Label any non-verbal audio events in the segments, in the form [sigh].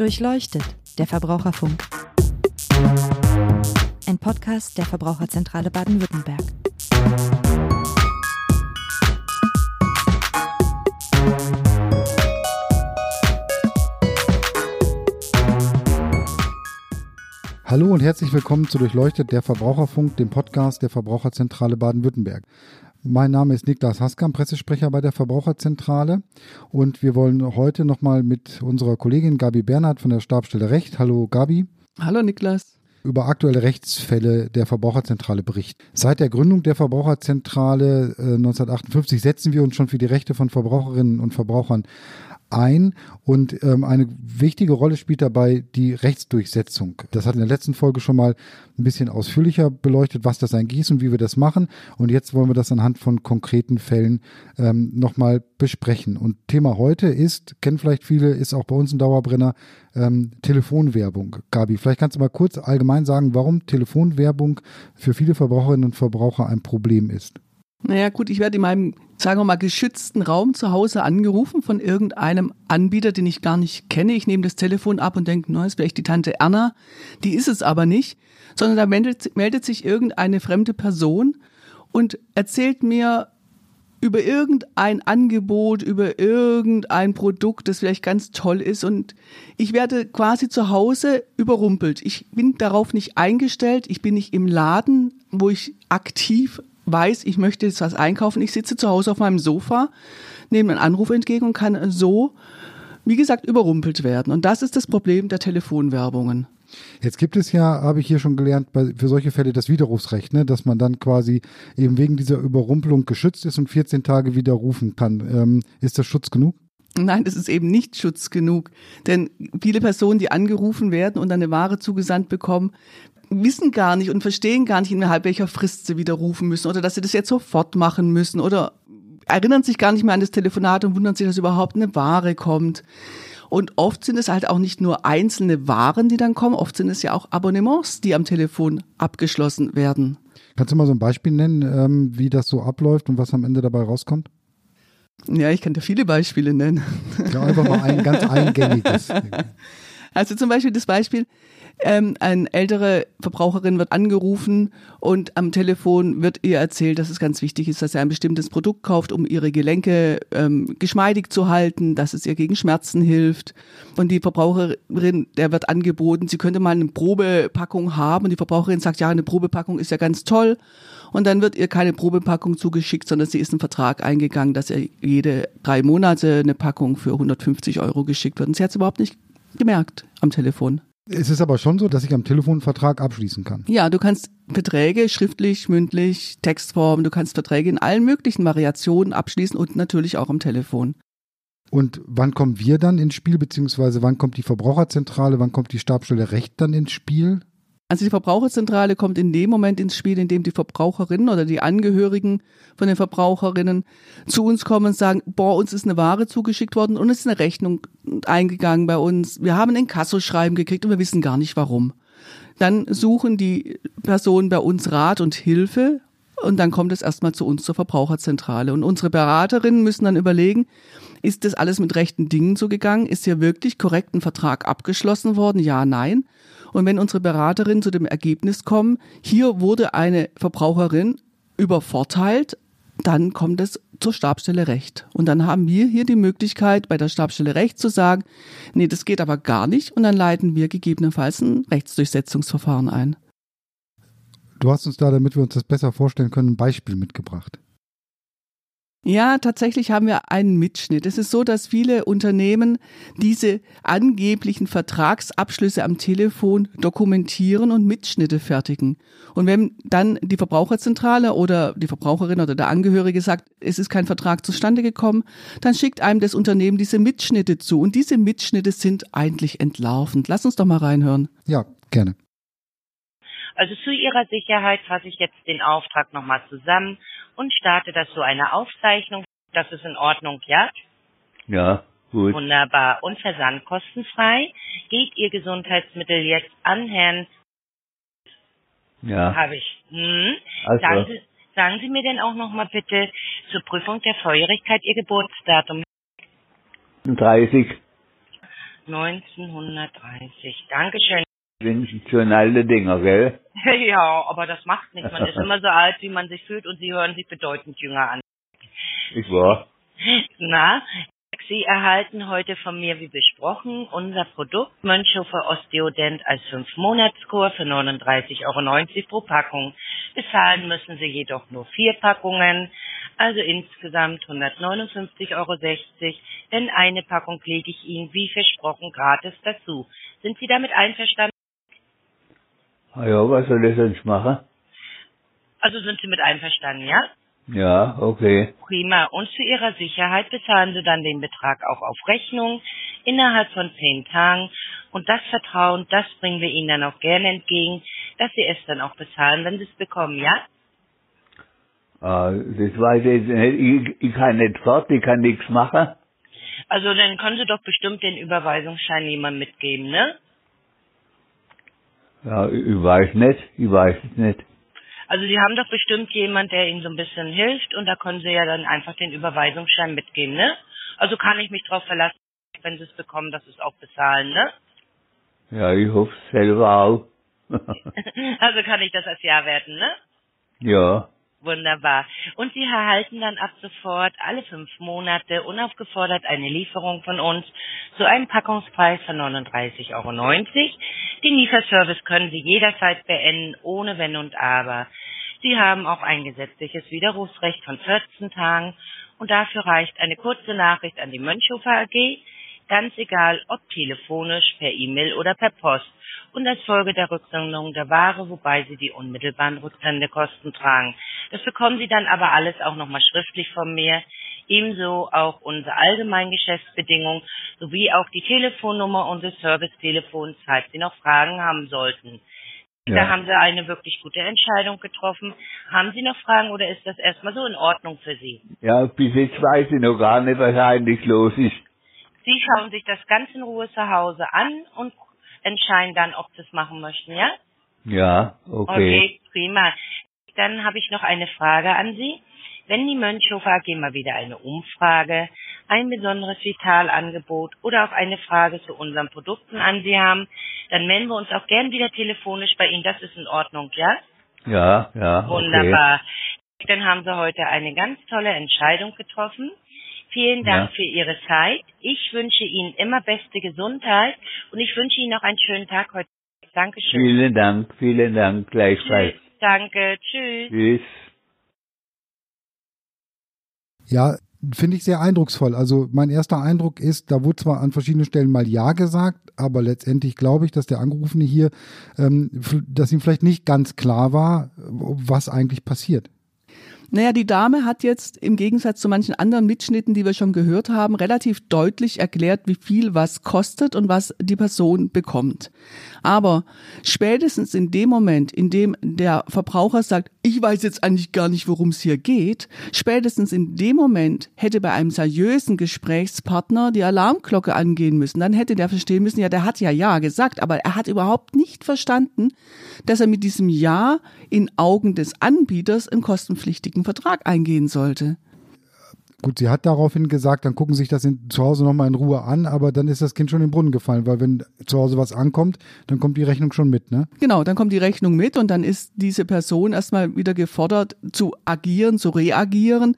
Durchleuchtet, der Verbraucherfunk. Ein Podcast der Verbraucherzentrale Baden-Württemberg. Hallo und herzlich willkommen zu Durchleuchtet, der Verbraucherfunk, dem Podcast der Verbraucherzentrale Baden-Württemberg. Mein Name ist Niklas Haskam, Pressesprecher bei der Verbraucherzentrale und wir wollen heute nochmal mit unserer Kollegin Gabi Bernhard von der Stabstelle Recht. Hallo Gabi. Hallo Niklas über aktuelle Rechtsfälle der Verbraucherzentrale berichten. Seit der Gründung der Verbraucherzentrale äh, 1958 setzen wir uns schon für die Rechte von Verbraucherinnen und Verbrauchern ein und ähm, eine wichtige Rolle spielt dabei die Rechtsdurchsetzung. Das hat in der letzten Folge schon mal ein bisschen ausführlicher beleuchtet, was das eigentlich ist und wie wir das machen. Und jetzt wollen wir das anhand von konkreten Fällen ähm, nochmal besprechen. Und Thema heute ist, kennen vielleicht viele, ist auch bei uns ein Dauerbrenner, ähm, Telefonwerbung. Gabi, vielleicht kannst du mal kurz allgemein sagen, warum Telefonwerbung für viele Verbraucherinnen und Verbraucher ein Problem ist. Naja, gut, ich werde in meinem, sagen wir mal, geschützten Raum zu Hause angerufen von irgendeinem Anbieter, den ich gar nicht kenne. Ich nehme das Telefon ab und denke, na, ist vielleicht die Tante Erna. Die ist es aber nicht, sondern da meldet, meldet sich irgendeine fremde Person und erzählt mir über irgendein Angebot, über irgendein Produkt, das vielleicht ganz toll ist und ich werde quasi zu Hause überrumpelt. Ich bin darauf nicht eingestellt, ich bin nicht im Laden, wo ich aktiv weiß, ich möchte jetzt was einkaufen, ich sitze zu Hause auf meinem Sofa, nehme einen Anruf entgegen und kann so, wie gesagt, überrumpelt werden. Und das ist das Problem der Telefonwerbungen. Jetzt gibt es ja, habe ich hier schon gelernt, für solche Fälle das Widerrufsrecht, ne, dass man dann quasi eben wegen dieser Überrumpelung geschützt ist und 14 Tage widerrufen kann. Ähm, ist das Schutz genug? Nein, das ist eben nicht Schutz genug. Denn viele Personen, die angerufen werden und eine Ware zugesandt bekommen, wissen gar nicht und verstehen gar nicht, innerhalb welcher Frist sie widerrufen müssen oder dass sie das jetzt sofort machen müssen oder erinnern sich gar nicht mehr an das Telefonat und wundern sich, dass überhaupt eine Ware kommt. Und oft sind es halt auch nicht nur einzelne Waren, die dann kommen, oft sind es ja auch Abonnements, die am Telefon abgeschlossen werden. Kannst du mal so ein Beispiel nennen, ähm, wie das so abläuft und was am Ende dabei rauskommt? Ja, ich kann dir viele Beispiele nennen. Ja, einfach mal ein ganz eingängiges. [laughs] Also zum Beispiel das Beispiel, ähm, eine ältere Verbraucherin wird angerufen und am Telefon wird ihr erzählt, dass es ganz wichtig ist, dass sie ein bestimmtes Produkt kauft, um ihre Gelenke ähm, geschmeidig zu halten, dass es ihr gegen Schmerzen hilft. Und die Verbraucherin, der wird angeboten, sie könnte mal eine Probepackung haben. Und die Verbraucherin sagt, ja, eine Probepackung ist ja ganz toll. Und dann wird ihr keine Probepackung zugeschickt, sondern sie ist einen Vertrag eingegangen, dass ihr jede drei Monate eine Packung für 150 Euro geschickt wird. Und sie hat es überhaupt nicht gemerkt am Telefon. Es ist aber schon so, dass ich am Telefon einen Vertrag abschließen kann. Ja, du kannst Verträge schriftlich, mündlich, Textform, du kannst Verträge in allen möglichen Variationen abschließen und natürlich auch am Telefon. Und wann kommen wir dann ins Spiel, beziehungsweise wann kommt die Verbraucherzentrale, wann kommt die Stabstelle Recht dann ins Spiel? Also die Verbraucherzentrale kommt in dem Moment ins Spiel, in dem die Verbraucherinnen oder die Angehörigen von den Verbraucherinnen zu uns kommen und sagen, boah, uns ist eine Ware zugeschickt worden und es ist eine Rechnung eingegangen bei uns. Wir haben ein Kassoschreiben gekriegt und wir wissen gar nicht warum. Dann suchen die Personen bei uns Rat und Hilfe und dann kommt es erstmal zu uns zur Verbraucherzentrale. Und unsere Beraterinnen müssen dann überlegen, ist das alles mit rechten Dingen so gegangen? Ist hier wirklich korrekt ein Vertrag abgeschlossen worden? Ja, nein. Und wenn unsere Beraterinnen zu dem Ergebnis kommen, hier wurde eine Verbraucherin übervorteilt, dann kommt es zur Stabstelle Recht. Und dann haben wir hier die Möglichkeit, bei der Stabstelle Recht zu sagen, nee, das geht aber gar nicht. Und dann leiten wir gegebenenfalls ein Rechtsdurchsetzungsverfahren ein. Du hast uns da, damit wir uns das besser vorstellen können, ein Beispiel mitgebracht. Ja, tatsächlich haben wir einen Mitschnitt. Es ist so, dass viele Unternehmen diese angeblichen Vertragsabschlüsse am Telefon dokumentieren und Mitschnitte fertigen. Und wenn dann die Verbraucherzentrale oder die Verbraucherin oder der Angehörige sagt, es ist kein Vertrag zustande gekommen, dann schickt einem das Unternehmen diese Mitschnitte zu. Und diese Mitschnitte sind eigentlich entlarvend. Lass uns doch mal reinhören. Ja, gerne. Also zu Ihrer Sicherheit fasse ich jetzt den Auftrag nochmal zusammen und starte das so eine Aufzeichnung. Das ist in Ordnung, ja? Ja, gut. Wunderbar. Und Versand kostenfrei. Geht Ihr Gesundheitsmittel jetzt an Herrn? Ja. Habe ich. Hm. Also. Sagen, Sie, sagen Sie mir denn auch nochmal bitte zur Prüfung der Feuerigkeit Ihr Geburtsdatum. 30. 1930. Dankeschön. Alte Dinger, gell? [laughs] Ja, aber das macht nichts. Man ist [laughs] immer so alt, wie man sich fühlt und Sie hören sich bedeutend jünger an. Ich war. [laughs] Na, Sie erhalten heute von mir, wie besprochen, unser Produkt Mönchhofer Osteodent als 5-Monats-Kur für 39,90 Euro pro Packung. Bezahlen müssen Sie jedoch nur vier Packungen, also insgesamt 159,60 Euro, denn eine Packung lege ich Ihnen wie versprochen gratis dazu. Sind Sie damit einverstanden? Ah ja, was soll ich sonst machen? Also sind Sie mit einverstanden, ja? Ja, okay. Prima. Und zu Ihrer Sicherheit bezahlen Sie dann den Betrag auch auf Rechnung innerhalb von zehn Tagen. Und das Vertrauen, das bringen wir Ihnen dann auch gerne entgegen, dass Sie es dann auch bezahlen, wenn Sie es bekommen, ja? Ah, das weiß ich jetzt nicht. Ich, ich kann nicht fort, ich kann nichts machen. Also dann können Sie doch bestimmt den Überweisungsschein jemandem mitgeben, ne? Ja, ich, weiß nicht, ich weiß es nicht. Also Sie haben doch bestimmt jemand, der Ihnen so ein bisschen hilft und da können Sie ja dann einfach den Überweisungsschein mitgeben, ne? Also kann ich mich drauf verlassen, wenn Sie es bekommen, dass Sie es auch bezahlen, ne? Ja, ich hoffe selber auch. [laughs] [laughs] Also kann ich das als Ja werten, ne? ja, Wunderbar. Und Sie erhalten dann ab sofort alle fünf Monate unaufgefordert eine Lieferung von uns zu einem Packungspreis von 39,90 Euro. Den Lieferservice können Sie jederzeit beenden, ohne Wenn und Aber. Sie haben auch ein gesetzliches Widerrufsrecht von 14 Tagen und dafür reicht eine kurze Nachricht an die Mönchhofer AG, ganz egal ob telefonisch, per E-Mail oder per Post und als Folge der Rücksendung der Ware, wobei Sie die unmittelbaren Rücksendekosten tragen. Das bekommen Sie dann aber alles auch nochmal schriftlich von mir, ebenso auch unsere allgemeinen Geschäftsbedingungen sowie auch die Telefonnummer unseres Servicetelefons, falls Sie noch Fragen haben sollten. Da ja. haben Sie eine wirklich gute Entscheidung getroffen. Haben Sie noch Fragen oder ist das erstmal so in Ordnung für Sie? Ja, bis jetzt weiß ich noch gar nicht, was eigentlich los ist. Sie schauen sich das ganz in Ruhe zu Hause an und entscheiden dann, ob Sie es machen möchten, ja? Ja, okay. Okay, prima. Dann habe ich noch eine Frage an Sie. Wenn die Mönchhofer AG mal wieder eine Umfrage, ein besonderes Vitalangebot oder auch eine Frage zu unseren Produkten an Sie haben, dann melden wir uns auch gern wieder telefonisch bei Ihnen. Das ist in Ordnung, ja? Ja, ja, okay. Wunderbar. Dann haben Sie heute eine ganz tolle Entscheidung getroffen. Vielen Dank Ja. für Ihre Zeit. Ich wünsche Ihnen immer beste Gesundheit und ich wünsche Ihnen noch einen schönen Tag heute. Dankeschön. Vielen Dank, vielen Dank, gleichfalls. Tschüss. Danke. Tschüss. Tschüss. Ja, finde ich sehr eindrucksvoll. Also mein erster Eindruck ist, da wurde zwar an verschiedenen Stellen mal Ja gesagt, aber letztendlich glaube ich, dass der Angerufene hier, ähm, dass ihm vielleicht nicht ganz klar war, was eigentlich passiert. Naja, die Dame hat jetzt im Gegensatz zu manchen anderen Mitschnitten, die wir schon gehört haben, relativ deutlich erklärt, wie viel was kostet und was die Person bekommt. Aber spätestens in dem Moment, in dem der Verbraucher sagt, ich weiß jetzt eigentlich gar nicht, worum es hier geht, spätestens in dem Moment hätte bei einem seriösen Gesprächspartner die Alarmglocke angehen müssen. Dann hätte der verstehen müssen, ja, der hat ja Ja gesagt, aber er hat überhaupt nicht verstanden, dass er mit diesem Ja in Augen des Anbieters einen kostenpflichtigen Vertrag eingehen sollte. Gut, sie hat daraufhin gesagt, dann gucken Sie sich das in, zu Hause nochmal in Ruhe an, aber dann ist das Kind schon in den Brunnen gefallen, weil wenn zu Hause was ankommt, dann kommt die Rechnung schon mit, ne? Genau, dann kommt die Rechnung mit und dann ist diese Person erstmal wieder gefordert zu agieren, zu reagieren,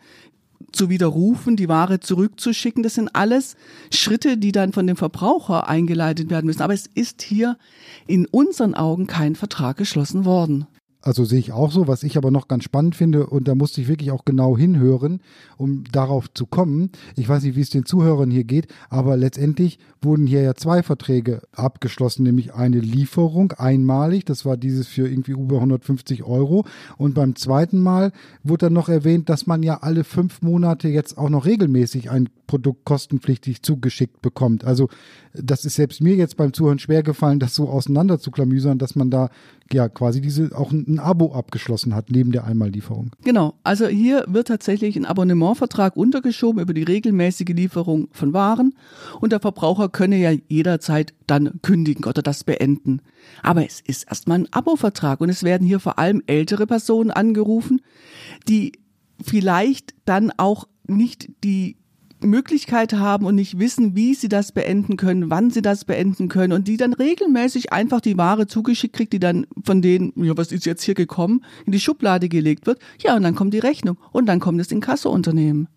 zu widerrufen, die Ware zurückzuschicken. Das sind alles Schritte, die dann von dem Verbraucher eingeleitet werden müssen. Aber es ist hier in unseren Augen kein Vertrag geschlossen worden. Also sehe ich auch so, was ich aber noch ganz spannend finde, und da musste ich wirklich auch genau hinhören, um darauf zu kommen. Ich weiß nicht, wie es den Zuhörern hier geht, aber letztendlich wurden hier ja zwei Verträge abgeschlossen, nämlich eine Lieferung einmalig, das war dieses für irgendwie über 150 Euro, und beim zweiten Mal wurde dann noch erwähnt, dass man ja alle fünf Monate jetzt auch noch regelmäßig ein Produkt kostenpflichtig zugeschickt bekommt. Also das ist selbst mir jetzt beim Zuhören schwer gefallen, das so auseinander zu klamüsern, dass man da ja quasi diese auch ein, ein Abo abgeschlossen hat neben der Einmallieferung. Genau, also hier wird tatsächlich ein Abonnementvertrag untergeschoben über die regelmäßige Lieferung von Waren und der Verbraucher könne ja jederzeit dann kündigen oder das beenden. Aber es ist erstmal ein Abo-Vertrag und es werden hier vor allem ältere Personen angerufen, die vielleicht dann auch nicht die Möglichkeit haben und nicht wissen, wie sie das beenden können, wann sie das beenden können und die dann regelmäßig einfach die Ware zugeschickt kriegt, die dann von denen, ja, was ist jetzt hier gekommen, in die Schublade gelegt wird. Ja, und dann kommt die Rechnung und dann kommt das Inkassounternehmen.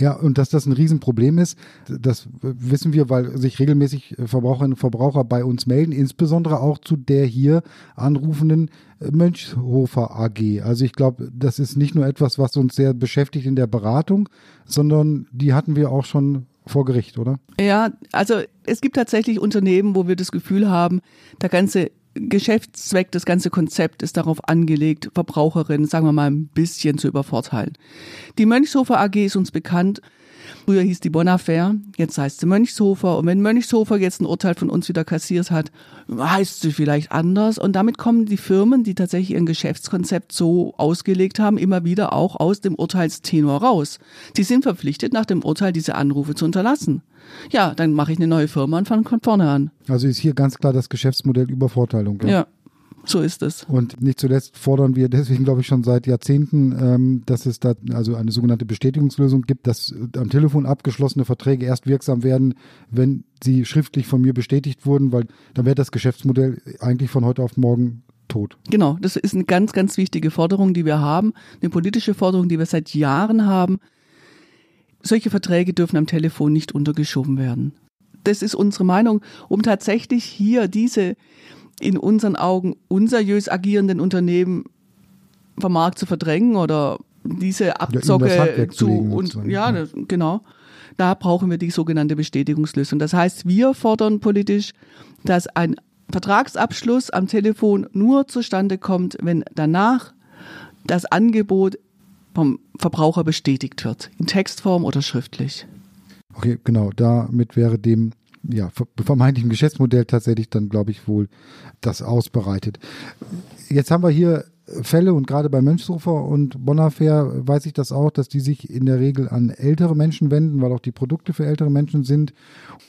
Ja, und dass das ein Riesenproblem ist, das wissen wir, weil sich regelmäßig Verbraucherinnen und Verbraucher bei uns melden, insbesondere auch zu der hier anrufenden Mönchshofer AG. Also ich glaube, das ist nicht nur etwas, was uns sehr beschäftigt in der Beratung, sondern die hatten wir auch schon vor Gericht, oder? Ja, also es gibt tatsächlich Unternehmen, wo wir das Gefühl haben, der ganze Geschäftszweck, das ganze Konzept ist darauf angelegt, Verbraucherinnen, sagen wir mal, ein bisschen zu übervorteilen. Die Mönchshofer AG ist uns bekannt. Früher hieß die Bonaffaire, jetzt heißt sie Mönchshofer. Und wenn Mönchshofer jetzt ein Urteil von uns wieder kassiert hat, heißt sie vielleicht anders. Und damit kommen die Firmen, die tatsächlich ihr Geschäftskonzept so ausgelegt haben, immer wieder auch aus dem Urteilstenor raus. Sie sind verpflichtet, nach dem Urteil diese Anrufe zu unterlassen. Ja, dann mache ich eine neue Firma und fange von vorne an. Also ist hier ganz klar das Geschäftsmodell Übervorteilung. Ja. ja. So ist es. Und nicht zuletzt fordern wir deswegen, glaube ich, schon seit Jahrzehnten, ähm, dass es da also eine sogenannte Bestätigungslösung gibt, dass am Telefon abgeschlossene Verträge erst wirksam werden, wenn sie schriftlich von mir bestätigt wurden, weil dann wäre das Geschäftsmodell eigentlich von heute auf morgen tot. Genau, das ist eine ganz, ganz wichtige Forderung, die wir haben, eine politische Forderung, die wir seit Jahren haben. Solche Verträge dürfen am Telefon nicht untergeschoben werden. Das ist unsere Meinung, um tatsächlich hier diese in unseren Augen unseriös agierenden Unternehmen vom Markt zu verdrängen oder diese Abzocke zu, und ja, ja, genau. Da brauchen wir die sogenannte Bestätigungslösung. Das heißt, wir fordern politisch, dass ein Vertragsabschluss am Telefon nur zustande kommt, wenn danach das Angebot vom Verbraucher bestätigt wird, in Textform oder schriftlich. Okay, genau. Damit wäre dem ja, vermeintlichen Geschäftsmodell tatsächlich dann, glaube ich, wohl das ausbereitet. Jetzt haben wir hier Fälle und gerade bei Mönchshofer und Bonaffair weiß ich das auch, dass die sich in der Regel an ältere Menschen wenden, weil auch die Produkte für ältere Menschen sind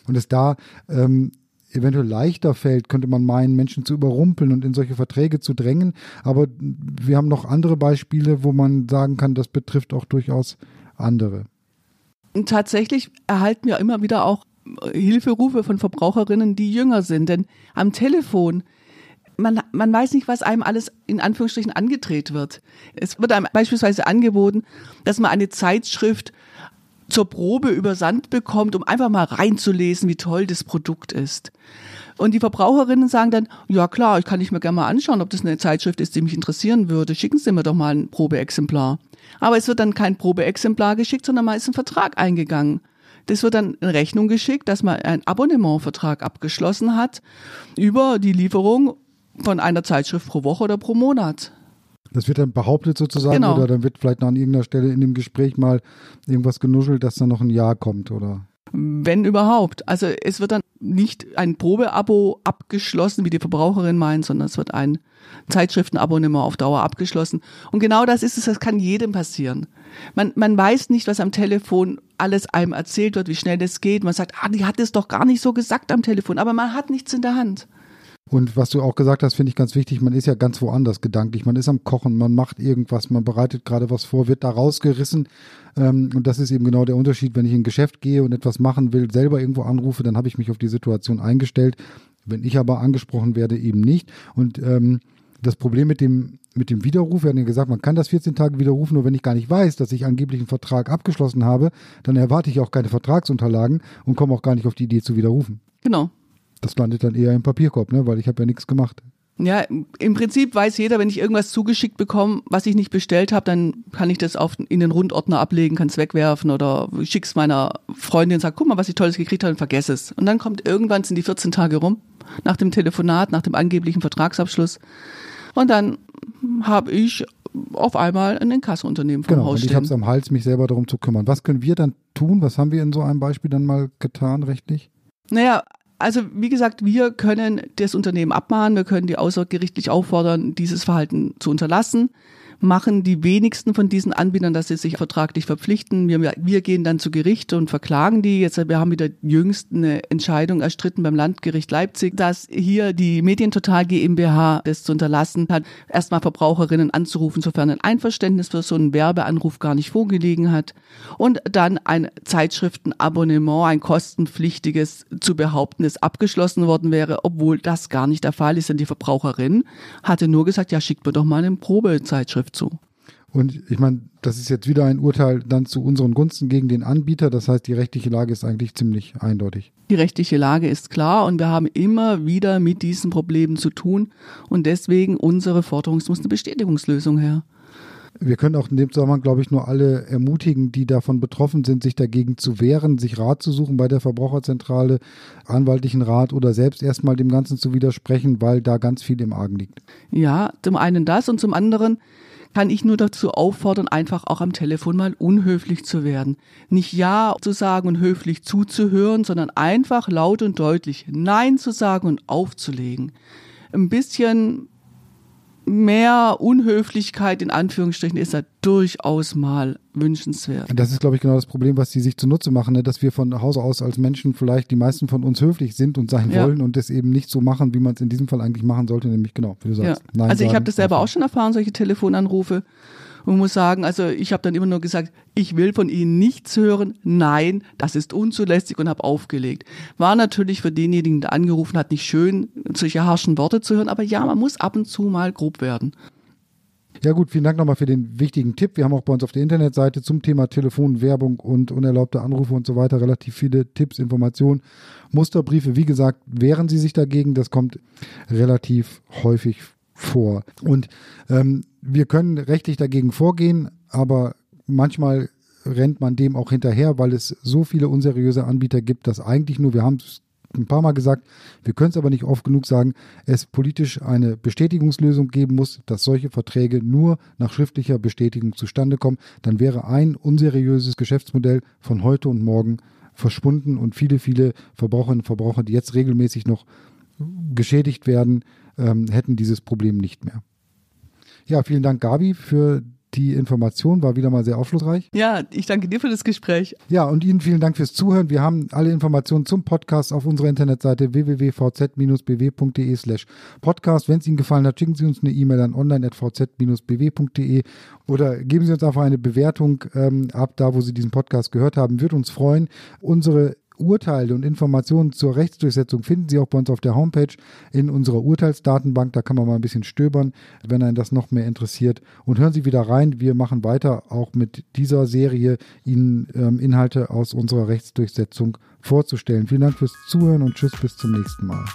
und es da ähm, eventuell leichter fällt, könnte man meinen, Menschen zu überrumpeln und in solche Verträge zu drängen. Aber wir haben noch andere Beispiele, wo man sagen kann, das betrifft auch durchaus andere. Tatsächlich erhalten wir immer wieder auch Hilferufe von Verbraucherinnen, die jünger sind. Denn am Telefon, man, man weiß nicht, was einem alles in Anführungsstrichen angedreht wird. Es wird einem beispielsweise angeboten, dass man eine Zeitschrift zur Probe übersandt bekommt, um einfach mal reinzulesen, wie toll das Produkt ist. Und die Verbraucherinnen sagen dann, ja klar, ich kann ich mir gerne mal anschauen, ob das eine Zeitschrift ist, die mich interessieren würde. Schicken Sie mir doch mal ein Probeexemplar. Aber es wird dann kein Probeexemplar geschickt, sondern mal ist ein Vertrag eingegangen. Das wird dann in Rechnung geschickt, dass man einen Abonnementvertrag abgeschlossen hat über die Lieferung von einer Zeitschrift pro Woche oder pro Monat. Das wird dann behauptet sozusagen genau. oder dann wird vielleicht noch an irgendeiner Stelle in dem Gespräch mal irgendwas genuschelt, dass dann noch ein Jahr kommt oder? Wenn überhaupt. Also es wird dann nicht ein Probeabo abgeschlossen, wie die Verbraucherin meint, sondern es wird ein Zeitschriftenabonnement auf Dauer abgeschlossen. Und genau das ist es, das kann jedem passieren. Man, man weiß nicht, was am Telefon alles einem erzählt wird, wie schnell das geht. Man sagt, ah, die hat es doch gar nicht so gesagt am Telefon, aber man hat nichts in der Hand. Und was du auch gesagt hast, finde ich ganz wichtig, man ist ja ganz woanders gedanklich. Man ist am Kochen, man macht irgendwas, man bereitet gerade was vor, wird da rausgerissen. Ähm, und das ist eben genau der Unterschied, wenn ich in ein Geschäft gehe und etwas machen will, selber irgendwo anrufe, dann habe ich mich auf die Situation eingestellt. Wenn ich aber angesprochen werde, eben nicht. Und ähm, das Problem mit dem, mit dem Widerruf, wir haben ja gesagt, man kann das 14 Tage widerrufen, nur wenn ich gar nicht weiß, dass ich angeblich einen Vertrag abgeschlossen habe, dann erwarte ich auch keine Vertragsunterlagen und komme auch gar nicht auf die Idee zu widerrufen. Genau. Das landet dann eher im Papierkorb, ne? weil ich habe ja nichts gemacht. Ja, im Prinzip weiß jeder, wenn ich irgendwas zugeschickt bekomme, was ich nicht bestellt habe, dann kann ich das auf, in den Rundordner ablegen, kann es wegwerfen oder schick's meiner Freundin und sag, guck mal, was ich Tolles gekriegt habe und vergesse es. Und dann kommt irgendwann sind die 14 Tage rum, nach dem Telefonat, nach dem angeblichen Vertragsabschluss. Und dann habe ich auf einmal ein Inkassounternehmen vom genau, Haus stehen. Und ich habe es am Hals, mich selber darum zu kümmern. Was können wir dann tun? Was haben wir in so einem Beispiel dann mal getan, rechtlich? Naja, also wie gesagt, wir können das Unternehmen abmahnen, wir können die außergerichtlich auffordern, dieses Verhalten zu unterlassen. Machen die wenigsten von diesen Anbietern, dass sie sich vertraglich verpflichten. Wir, wir gehen dann zu Gericht und verklagen die. Jetzt, wir haben wieder jüngst eine Entscheidung erstritten beim Landgericht Leipzig, dass hier die Medientotal GmbH das zu unterlassen hat, erstmal Verbraucherinnen anzurufen, sofern ein Einverständnis für so einen Werbeanruf gar nicht vorgelegen hat. Und dann ein Zeitschriftenabonnement, ein kostenpflichtiges zu behaupten, das abgeschlossen worden wäre, obwohl das gar nicht der Fall ist, denn die Verbraucherin hatte nur gesagt, ja, schickt mir doch mal eine Probezeitschrift zu. Und ich meine, das ist jetzt wieder ein Urteil dann zu unseren Gunsten gegen den Anbieter. Das heißt, die rechtliche Lage ist eigentlich ziemlich eindeutig. Die rechtliche Lage ist klar und wir haben immer wieder mit diesen Problemen zu tun. Und deswegen unsere Forderung, es muss eine Bestätigungslösung her. Wir können auch in dem Zusammenhang, glaube ich, nur alle ermutigen, die davon betroffen sind, sich dagegen zu wehren, sich Rat zu suchen bei der Verbraucherzentrale, anwaltlichen Rat oder selbst erstmal dem Ganzen zu widersprechen, weil da ganz viel im Argen liegt. Ja, zum einen das und zum anderen kann ich nur dazu auffordern, einfach auch am Telefon mal unhöflich zu werden. Nicht Ja zu sagen und höflich zuzuhören, sondern einfach laut und deutlich Nein zu sagen und aufzulegen. Ein bisschen mehr Unhöflichkeit in Anführungsstrichen ist da durchaus mal wünschenswert. Das ist, glaube ich, genau das Problem, was die sich zunutze machen, ne? dass wir von Hause aus als Menschen vielleicht die meisten von uns höflich sind und sein ja. wollen und das eben nicht so machen, wie man es in diesem Fall eigentlich machen sollte, nämlich genau, wie du sagst. Ja. also ich habe das selber auch schon erfahren, solche Telefonanrufe und muss sagen, also ich habe dann immer nur gesagt, ich will von Ihnen nichts hören. Nein, das ist unzulässig und habe aufgelegt. War natürlich für denjenigen, der angerufen hat, nicht schön, solche harschen Worte zu hören, aber ja, man muss ab und zu mal grob werden. Ja gut, vielen Dank nochmal für den wichtigen Tipp. Wir haben auch bei uns auf der Internetseite zum Thema Telefonwerbung und unerlaubte Anrufe und so weiter relativ viele Tipps, Informationen, Musterbriefe. Wie gesagt, wehren Sie sich dagegen. Das kommt relativ häufig vor. Und ähm, wir können rechtlich dagegen vorgehen, aber manchmal rennt man dem auch hinterher, weil es so viele unseriöse Anbieter gibt, dass eigentlich nur, wir haben es ein paar Mal gesagt, wir können es aber nicht oft genug sagen, es politisch eine Bestätigungslösung geben muss, dass solche Verträge nur nach schriftlicher Bestätigung zustande kommen. Dann wäre ein unseriöses Geschäftsmodell von heute und morgen verschwunden und viele, viele Verbraucherinnen und Verbraucher, die jetzt regelmäßig noch geschädigt werden, ähm, hätten dieses Problem nicht mehr. Ja, vielen Dank, Gabi, für die Information war wieder mal sehr aufschlussreich. Ja, ich danke dir für das Gespräch. Ja, und Ihnen vielen Dank fürs Zuhören. Wir haben alle Informationen zum Podcast auf unserer Internetseite www.vz-bw.de slash podcast. Wenn es Ihnen gefallen hat, schicken Sie uns eine E-Mail an online.vz-bw.de oder geben Sie uns einfach eine Bewertung ähm, ab, da wo Sie diesen Podcast gehört haben. Wird uns freuen. Unsere Urteile und Informationen zur Rechtsdurchsetzung finden Sie auch bei uns auf der Homepage in unserer Urteilsdatenbank. Da kann man mal ein bisschen stöbern, wenn einen das noch mehr interessiert. Und hören Sie wieder rein. Wir machen weiter auch mit dieser Serie, Ihnen ähm, Inhalte aus unserer Rechtsdurchsetzung vorzustellen. Vielen Dank fürs Zuhören und tschüss bis zum nächsten Mal.